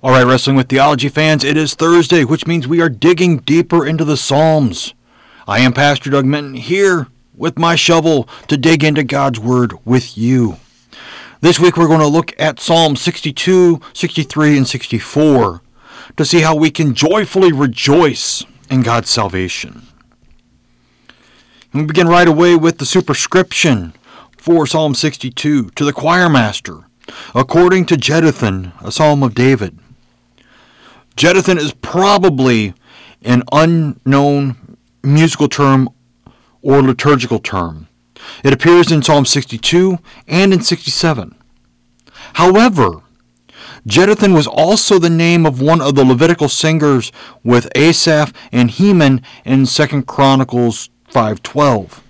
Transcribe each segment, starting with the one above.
All right, Wrestling with Theology fans, it is Thursday, which means we are digging deeper into the Psalms. I am Pastor Doug Minton here with my shovel to dig into God's Word with you. This week we're going to look at Psalms 62, 63, and 64 to see how we can joyfully rejoice in God's salvation. And we begin right away with the superscription for Psalm 62 to the choir master, according to Jeduthun, a psalm of David. Jeduthun is probably an unknown musical term or liturgical term. It appears in Psalm 62 and in 67. However, Jeduthun was also the name of one of the Levitical singers with Asaph and Heman in 2 Chronicles 5:12.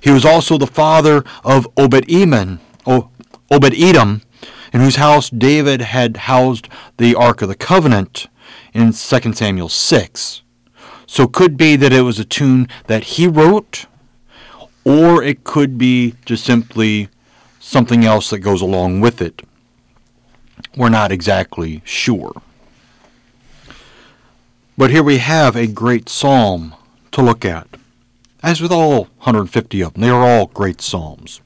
He was also the father of Obed-Edom, Obed-Edom, in whose house David had housed the Ark of the Covenant in 2 Samuel 6. So could be that it was a tune that he wrote, or it could be just simply something else that goes along with it. We're not exactly sure. But here we have a great psalm to look at. As with all 150 of them, they are all great psalms.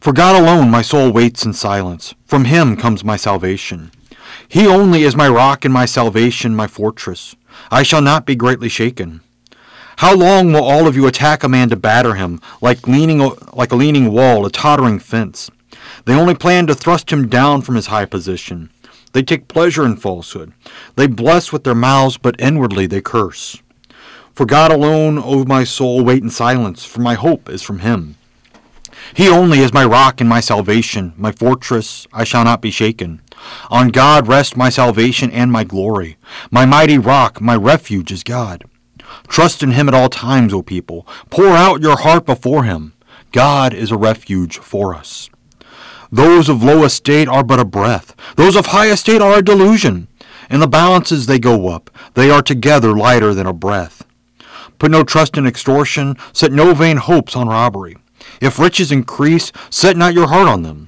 For God alone my soul waits in silence. From him comes my salvation. He only is my rock and my salvation, my fortress. I shall not be greatly shaken. How long will all of you attack a man to batter him, like leaning like a leaning wall, a tottering fence? They only plan to thrust him down from his high position. They take pleasure in falsehood. They bless with their mouths, but inwardly they curse. For God alone, O my soul, wait in silence, for my hope is from him. He only is my rock and my salvation, my fortress, I shall not be shaken. On God rest my salvation and my glory. My mighty rock, my refuge is God. Trust in him at all times, O people. Pour out your heart before him. God is a refuge for us. Those of low estate are but a breath. Those of high estate are a delusion. In the balances they go up. They are together lighter than a breath. Put no trust in extortion. Set no vain hopes on robbery. If riches increase, set not your heart on them.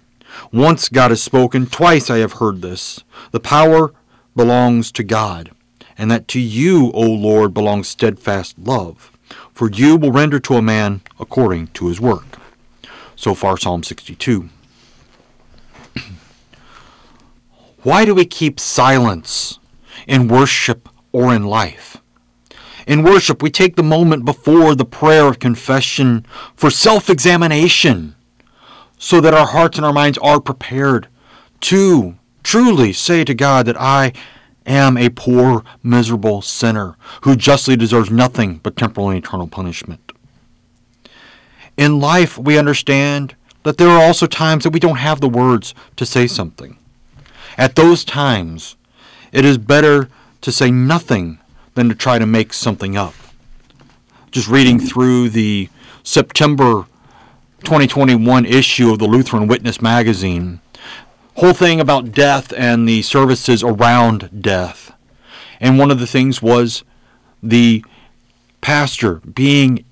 Once God has spoken, twice I have heard this. The power belongs to God, and that to you, O Lord, belongs steadfast love. For you will render to a man according to his work. So far, Psalm 62. Why do we keep silence in worship or in life? In worship, we take the moment before the prayer of confession for self examination so that our hearts and our minds are prepared to truly say to God that I am a poor, miserable sinner who justly deserves nothing but temporal and eternal punishment. In life, we understand that there are also times that we don't have the words to say something. At those times, it is better to say nothing than to try to make something up. Just reading through the September 2021 issue of the Lutheran Witness magazine. Whole thing about death and the services around death. And one of the things was the pastor being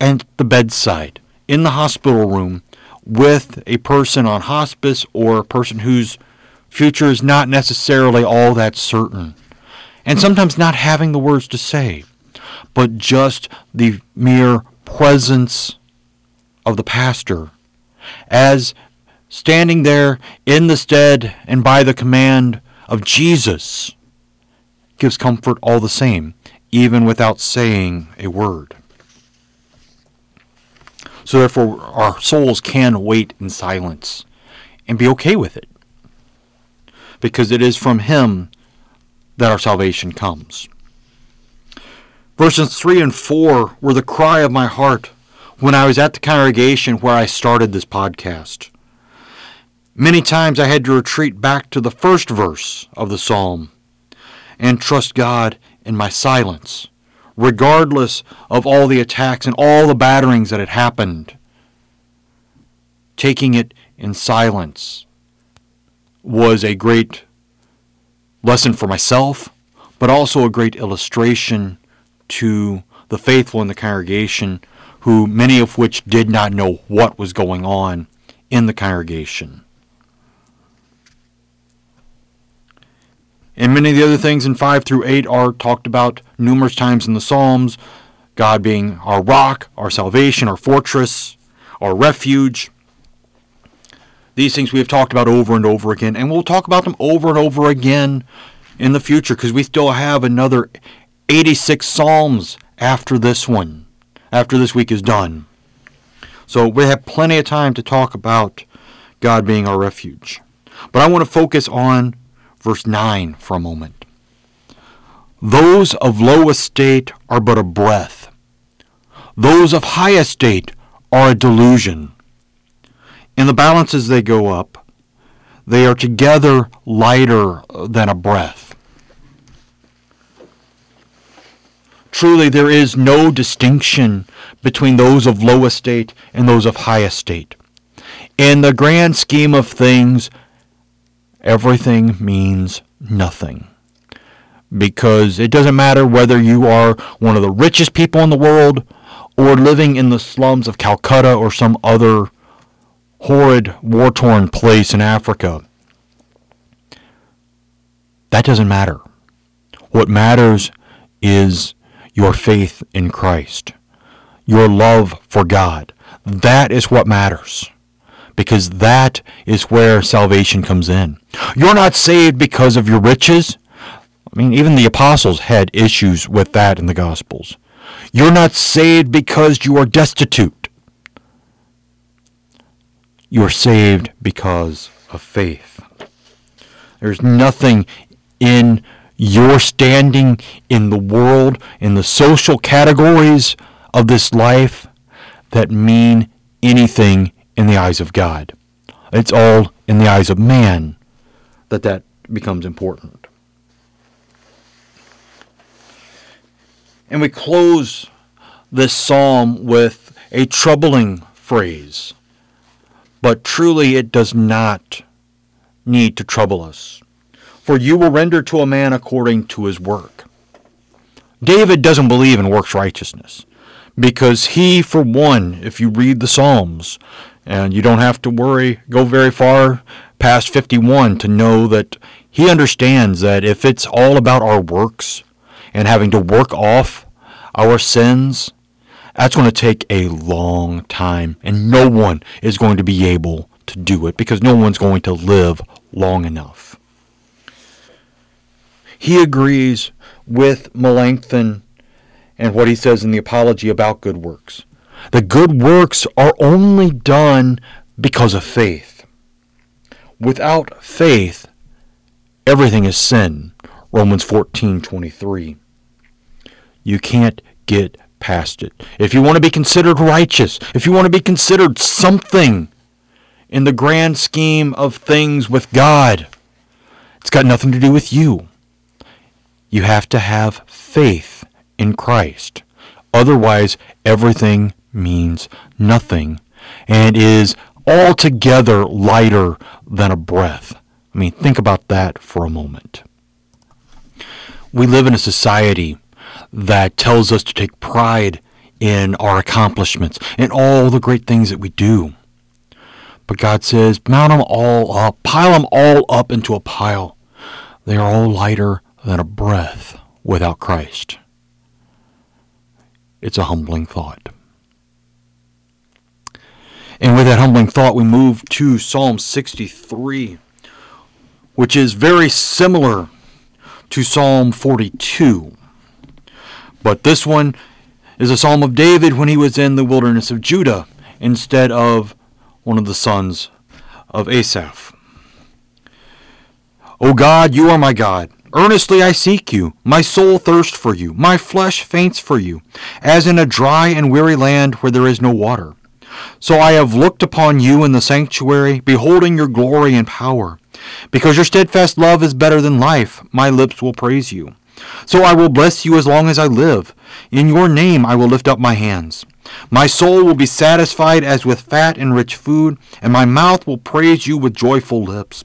at the bedside in the hospital room with a person on hospice or a person whose future is not necessarily all that certain. And sometimes not having the words to say, but just the mere presence of the pastor as standing there in the stead and by the command of Jesus gives comfort all the same, even without saying a word. So, therefore, our souls can wait in silence and be okay with it because it is from Him that our salvation comes. Verses 3 and 4 were the cry of my heart when I was at the congregation where I started this podcast. Many times I had to retreat back to the first verse of the psalm and trust God in my silence, regardless of all the attacks and all the batterings that had happened. Taking it in silence was a great lesson for myself, but also a great illustration to the faithful in the congregation who many of which did not know what was going on in the congregation. And many of the other things in 5 through 8 are talked about numerous times in the Psalms. God being our rock, our salvation, our fortress, our refuge. These things we have talked about over and over again, and we'll talk about them over and over again in the future because we still have another 86 Psalms after this one, after this week is done. So we have plenty of time to talk about God being our refuge. But I want to focus on verse 9 for a moment. Those of low estate are but a breath. Those of high estate are a delusion. In the balances they go up, they are together lighter than a breath. Truly, there is no distinction between those of low estate and those of high estate. In the grand scheme of things, everything means nothing. Because it doesn't matter whether you are one of the richest people in the world or living in the slums of Calcutta or some other horrid, war torn place in Africa. That doesn't matter. What matters is your faith in Christ, your love for God. That is what matters. Because that is where salvation comes in. You're not saved because of your riches. I mean, even the apostles had issues with that in the Gospels. You're not saved because you are destitute. You are saved because of faith. There's nothing in your standing in the world, in the social categories of this life that mean anything in the eyes of God. It's all in the eyes of man that that becomes important. And we close this psalm with a troubling phrase, but truly it does not need to trouble us. For you will render to a man according to his work. David doesn't believe in works righteousness because he, for one, if you read the Psalms, and you don't have to worry, go very far past 51 to know that he understands that if it's all about our works and having to work off our sins, that's going to take a long time, and no one is going to be able to do it because no one's going to live long enough. He agrees with Melanchthon and what he says in the Apology about good works. The good works are only done because of faith. Without faith, everything is sin. Romans 14:23. You can't get past it. If you want to be considered righteous, if you want to be considered something in the grand scheme of things with God, it's got nothing to do with you. You have to have faith in Christ. Otherwise, everything means nothing and is altogether lighter than a breath. I mean, think about that for a moment. We live in a society that tells us to take pride in our accomplishments and all the great things that we do. But God says, mount them all up, pile them all up into a pile. They are all lighter than a breath without Christ. It's a humbling thought. And with that humbling thought, we move to Psalm 63, which is very similar to Psalm 42. But this one is a psalm of David when he was in the wilderness of Judah instead of one of the sons of Asaph. O God, you are my God. Earnestly I seek you. My soul thirsts for you. My flesh faints for you, as in a dry and weary land where there is no water. So I have looked upon you in the sanctuary, beholding your glory and power. Because your steadfast love is better than life, my lips will praise you. So I will bless you as long as I live. In your name I will lift up my hands. My soul will be satisfied as with fat and rich food, and my mouth will praise you with joyful lips.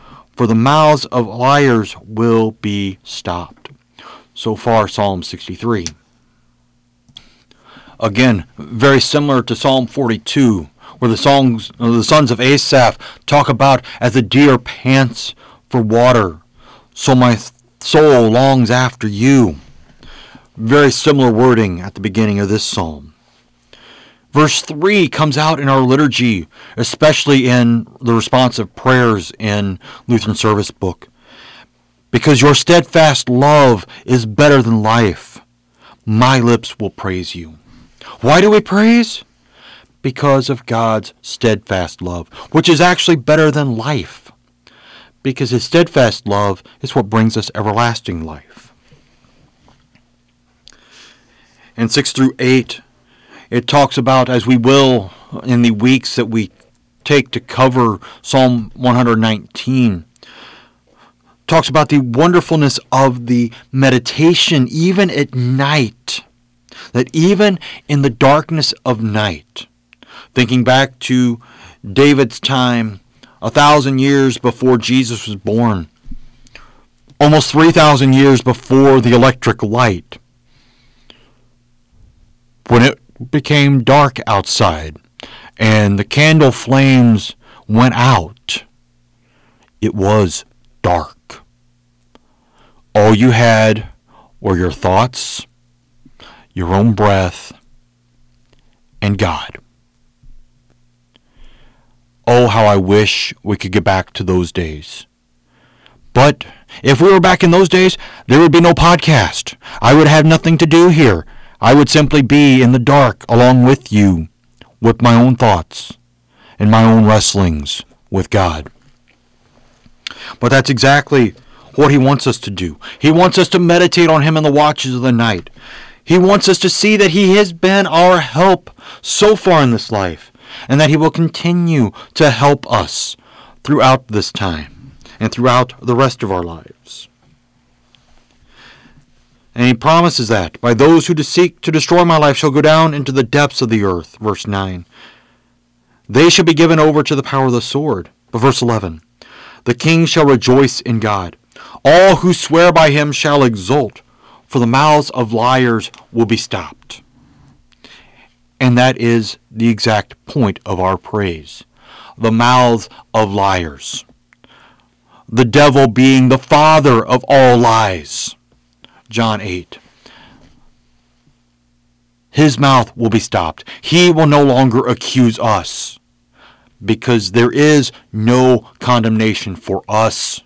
for the mouths of liars will be stopped. So far, Psalm 63. Again, very similar to Psalm 42, where the songs uh, the sons of Asaph talk about as the deer pants for water, so my soul longs after you. Very similar wording at the beginning of this psalm. Verse 3 comes out in our liturgy, especially in the responsive prayers in Lutheran Service Book. Because your steadfast love is better than life, my lips will praise you. Why do we praise? Because of God's steadfast love, which is actually better than life. Because his steadfast love is what brings us everlasting life. And 6 through 8, it talks about, as we will in the weeks that we take to cover Psalm 119, talks about the wonderfulness of the meditation even at night that even in the darkness of night, thinking back to David's time, a thousand years before Jesus was born, almost 3,000 years before the electric light, when it became dark outside and the candle flames went out, it was dark. All you had were your thoughts your own breath, and God. Oh, how I wish we could get back to those days. But if we were back in those days, there would be no podcast. I would have nothing to do here. I would simply be in the dark along with you, with my own thoughts and my own wrestlings with God. But that's exactly what he wants us to do. He wants us to meditate on him in the watches of the night. He wants us to see that He has been our help so far in this life, and that He will continue to help us throughout this time and throughout the rest of our lives. And he promises that by those who seek to destroy my life shall go down into the depths of the earth. Verse 9. They shall be given over to the power of the sword. But verse 11. The king shall rejoice in God. All who swear by him shall exult for the mouths of liars will be stopped. And that is the exact point of our praise. The mouths of liars. The devil being the father of all lies. John 8. His mouth will be stopped. He will no longer accuse us because there is no condemnation for us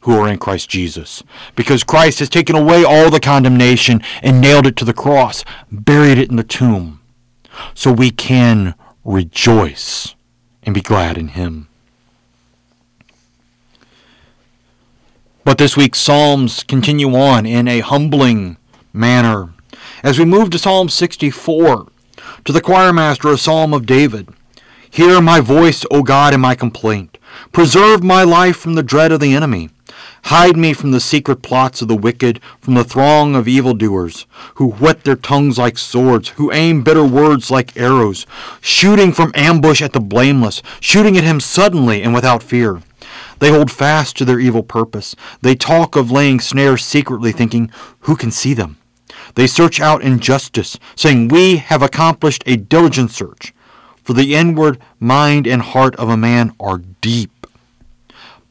who are in Christ Jesus. Because Christ has taken away all the condemnation and nailed it to the cross, buried it in the tomb. So we can rejoice and be glad in Him. But this week's Psalms continue on in a humbling manner. As we move to Psalm 64, to the choir master, a psalm of David. Hear my voice, O God, in my complaint. Preserve my life from the dread of the enemy. Hide me from the secret plots of the wicked, from the throng of evildoers, who whet their tongues like swords, who aim bitter words like arrows, shooting from ambush at the blameless, shooting at him suddenly and without fear. They hold fast to their evil purpose. They talk of laying snares secretly, thinking, Who can see them? They search out injustice, saying, We have accomplished a diligent search. For the inward mind and heart of a man are deep.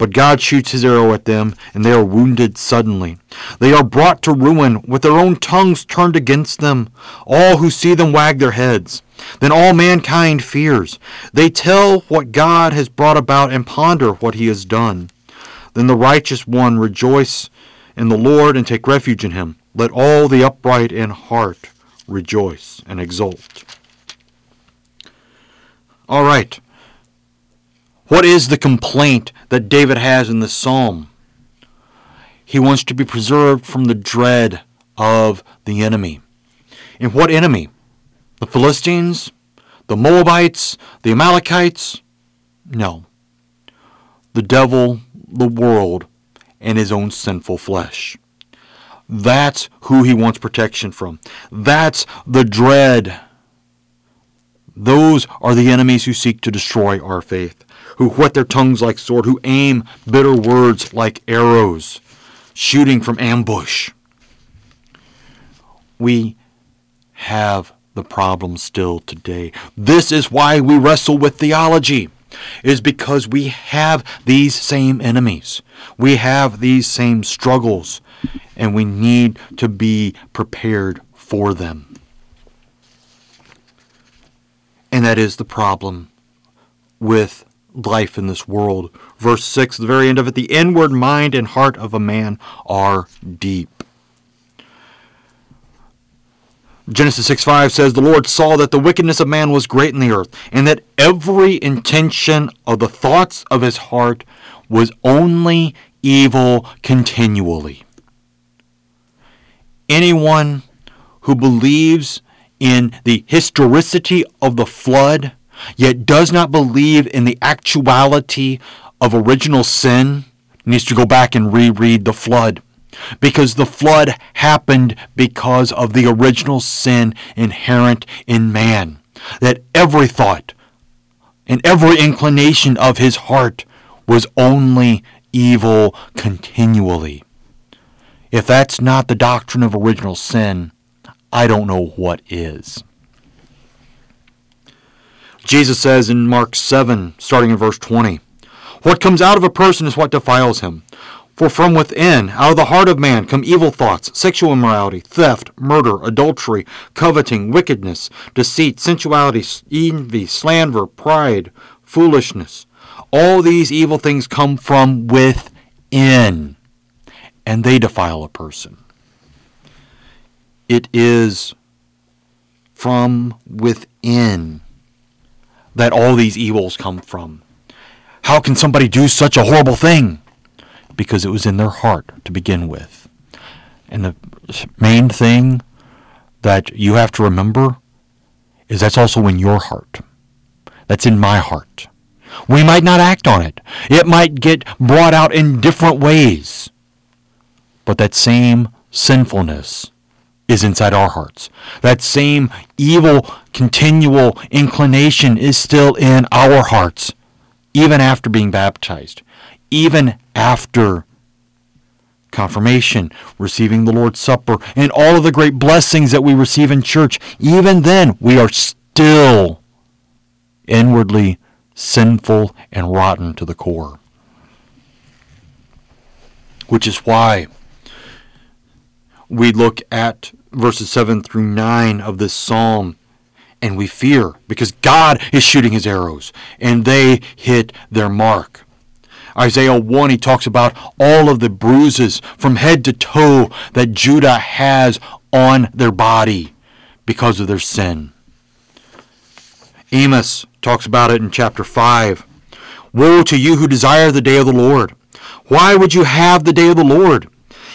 But God shoots his arrow at them, and they are wounded suddenly. They are brought to ruin, with their own tongues turned against them. All who see them wag their heads. Then all mankind fears. They tell what God has brought about and ponder what he has done. Then the righteous one rejoice in the Lord and take refuge in him. Let all the upright in heart rejoice and exult. All right. What is the complaint that David has in this psalm? He wants to be preserved from the dread of the enemy. And what enemy? The Philistines? The Moabites? The Amalekites? No. The devil the world and his own sinful flesh. That's who he wants protection from. That's the dread. Those are the enemies who seek to destroy our faith, who whet their tongues like sword, who aim bitter words like arrows, shooting from ambush. We have the problem still today. This is why we wrestle with theology is because we have these same enemies. We have these same struggles, and we need to be prepared for them. And that is the problem with life in this world. Verse 6, the very end of it, the inward mind and heart of a man are deep. Genesis 6 5 says, The Lord saw that the wickedness of man was great in the earth, and that every intention of the thoughts of his heart was only evil continually. Anyone who believes in the historicity of the flood, yet does not believe in the actuality of original sin, needs to go back and reread the flood because the flood happened because of the original sin inherent in man. That every thought and every inclination of his heart was only evil continually. If that's not the doctrine of original sin, I don't know what is. Jesus says in Mark 7, starting in verse 20, What comes out of a person is what defiles him. For from within, out of the heart of man, come evil thoughts, sexual immorality, theft, murder, adultery, coveting, wickedness, deceit, sensuality, envy, slander, pride, foolishness. All these evil things come from within, and they defile a person. It is from within that all these evils come from. How can somebody do such a horrible thing? because it was in their heart to begin with. And the main thing that you have to remember is that's also in your heart. That's in my heart. We might not act on it. It might get brought out in different ways. But that same sinfulness is inside our hearts. That same evil, continual inclination is still in our hearts, even after being baptized even after confirmation, receiving the Lord's Supper, and all of the great blessings that we receive in church, even then we are still inwardly sinful and rotten to the core. Which is why we look at verses 7 through 9 of this psalm and we fear because God is shooting his arrows and they hit their mark. Isaiah 1, he talks about all of the bruises from head to toe that Judah has on their body because of their sin. Amos talks about it in chapter 5. Woe to you who desire the day of the Lord. Why would you have the day of the Lord?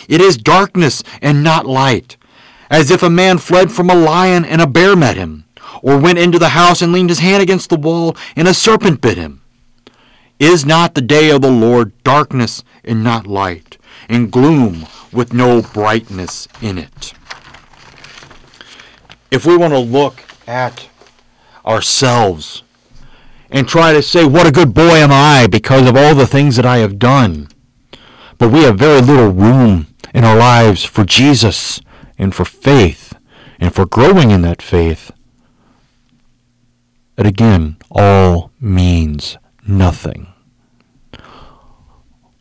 It is darkness and not light, as if a man fled from a lion and a bear met him, or went into the house and leaned his hand against the wall and a serpent bit him. Is not the day of the Lord darkness and not light, and gloom with no brightness in it? If we want to look at ourselves and try to say, What a good boy am I because of all the things that I have done, but we have very little room in our lives for Jesus and for faith and for growing in that faith, it again all means nothing.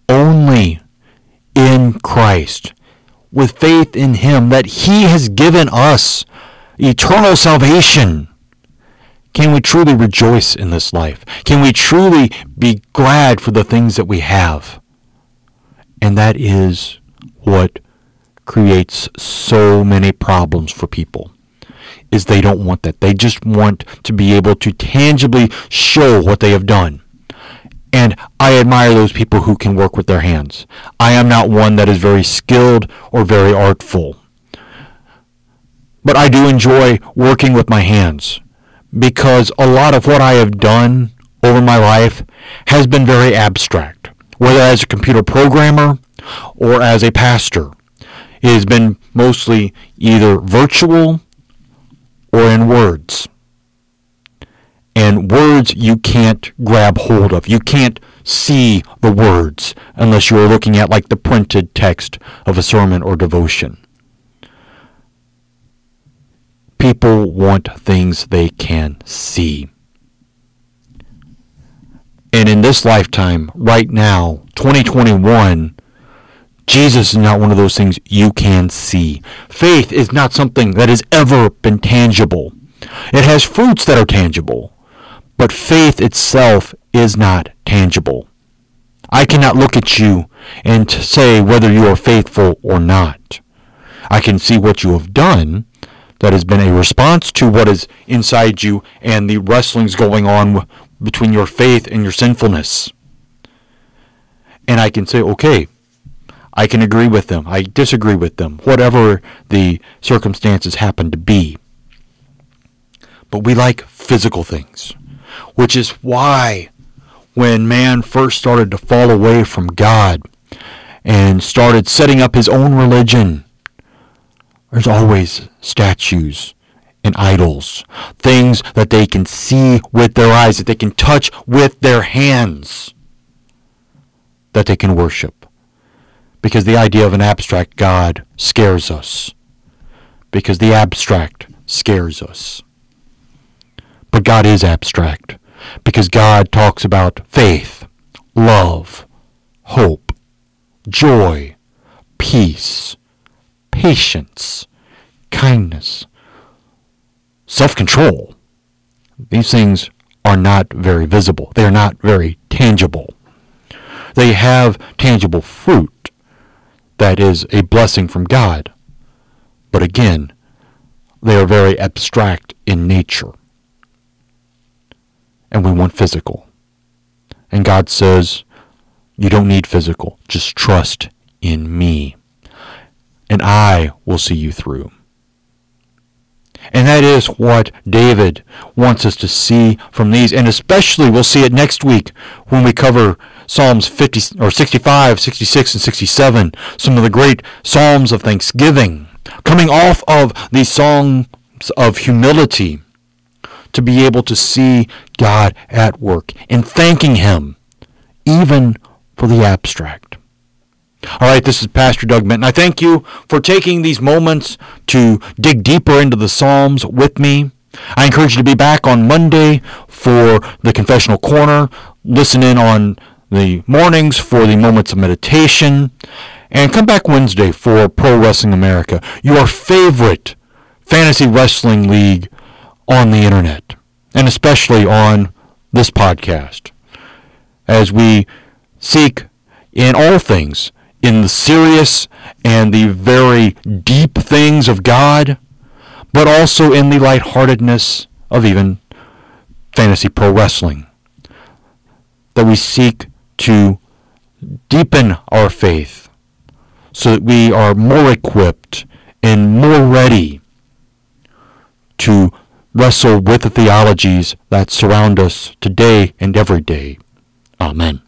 Only in Christ, with faith in Him, that He has given us eternal salvation, can we truly rejoice in this life? Can we truly be glad for the things that we have? And that is what creates so many problems for people is they don't want that. They just want to be able to tangibly show what they have done. And I admire those people who can work with their hands. I am not one that is very skilled or very artful. But I do enjoy working with my hands because a lot of what I have done over my life has been very abstract. whether as a computer programmer or as a pastor. It has been mostly either virtual or in words. And words you can't grab hold of. You can't see the words unless you're looking at like the printed text of a sermon or devotion. People want things they can see. And in this lifetime, right now, 2021, Jesus is not one of those things you can see. Faith is not something that has ever been tangible. It has fruits that are tangible, but faith itself is not tangible. I cannot look at you and say whether you are faithful or not. I can see what you have done that has been a response to what is inside you and the wrestlings going on between your faith and your sinfulness. And I can say, okay, I can agree with them. I disagree with them, whatever the circumstances happen to be. But we like physical things, which is why when man first started to fall away from God and started setting up his own religion, there's always statues and idols, things that they can see with their eyes, that they can touch with their hands, that they can worship because the idea of an abstract God scares us. Because the abstract scares us. But God is abstract because God talks about faith, love, hope, joy, peace, patience, kindness, self-control. These things are not very visible. They are not very tangible. They have tangible fruit that is a blessing from God. But again, they are very abstract in nature. And we want physical. And God says, you don't need physical. Just trust in me. And I will see you through. And that is what David wants us to see from these. And especially we'll see it next week when we cover Psalms 50 or 65, 66, and 67, some of the great psalms of thanksgiving, coming off of these songs of humility to be able to see God at work and thanking him even for the abstract. All right, this is Pastor Doug Minton. I thank you for taking these moments to dig deeper into the Psalms with me. I encourage you to be back on Monday for the Confessional Corner. Listen in on the mornings for the moments of meditation, and come back Wednesday for Pro Wrestling America, your favorite fantasy wrestling league on the internet, and especially on this podcast, as we seek in all things, in the serious and the very deep things of God, but also in the lightheartedness of even fantasy pro wrestling. That we seek to deepen our faith so that we are more equipped and more ready to wrestle with the theologies that surround us today and every day. Amen.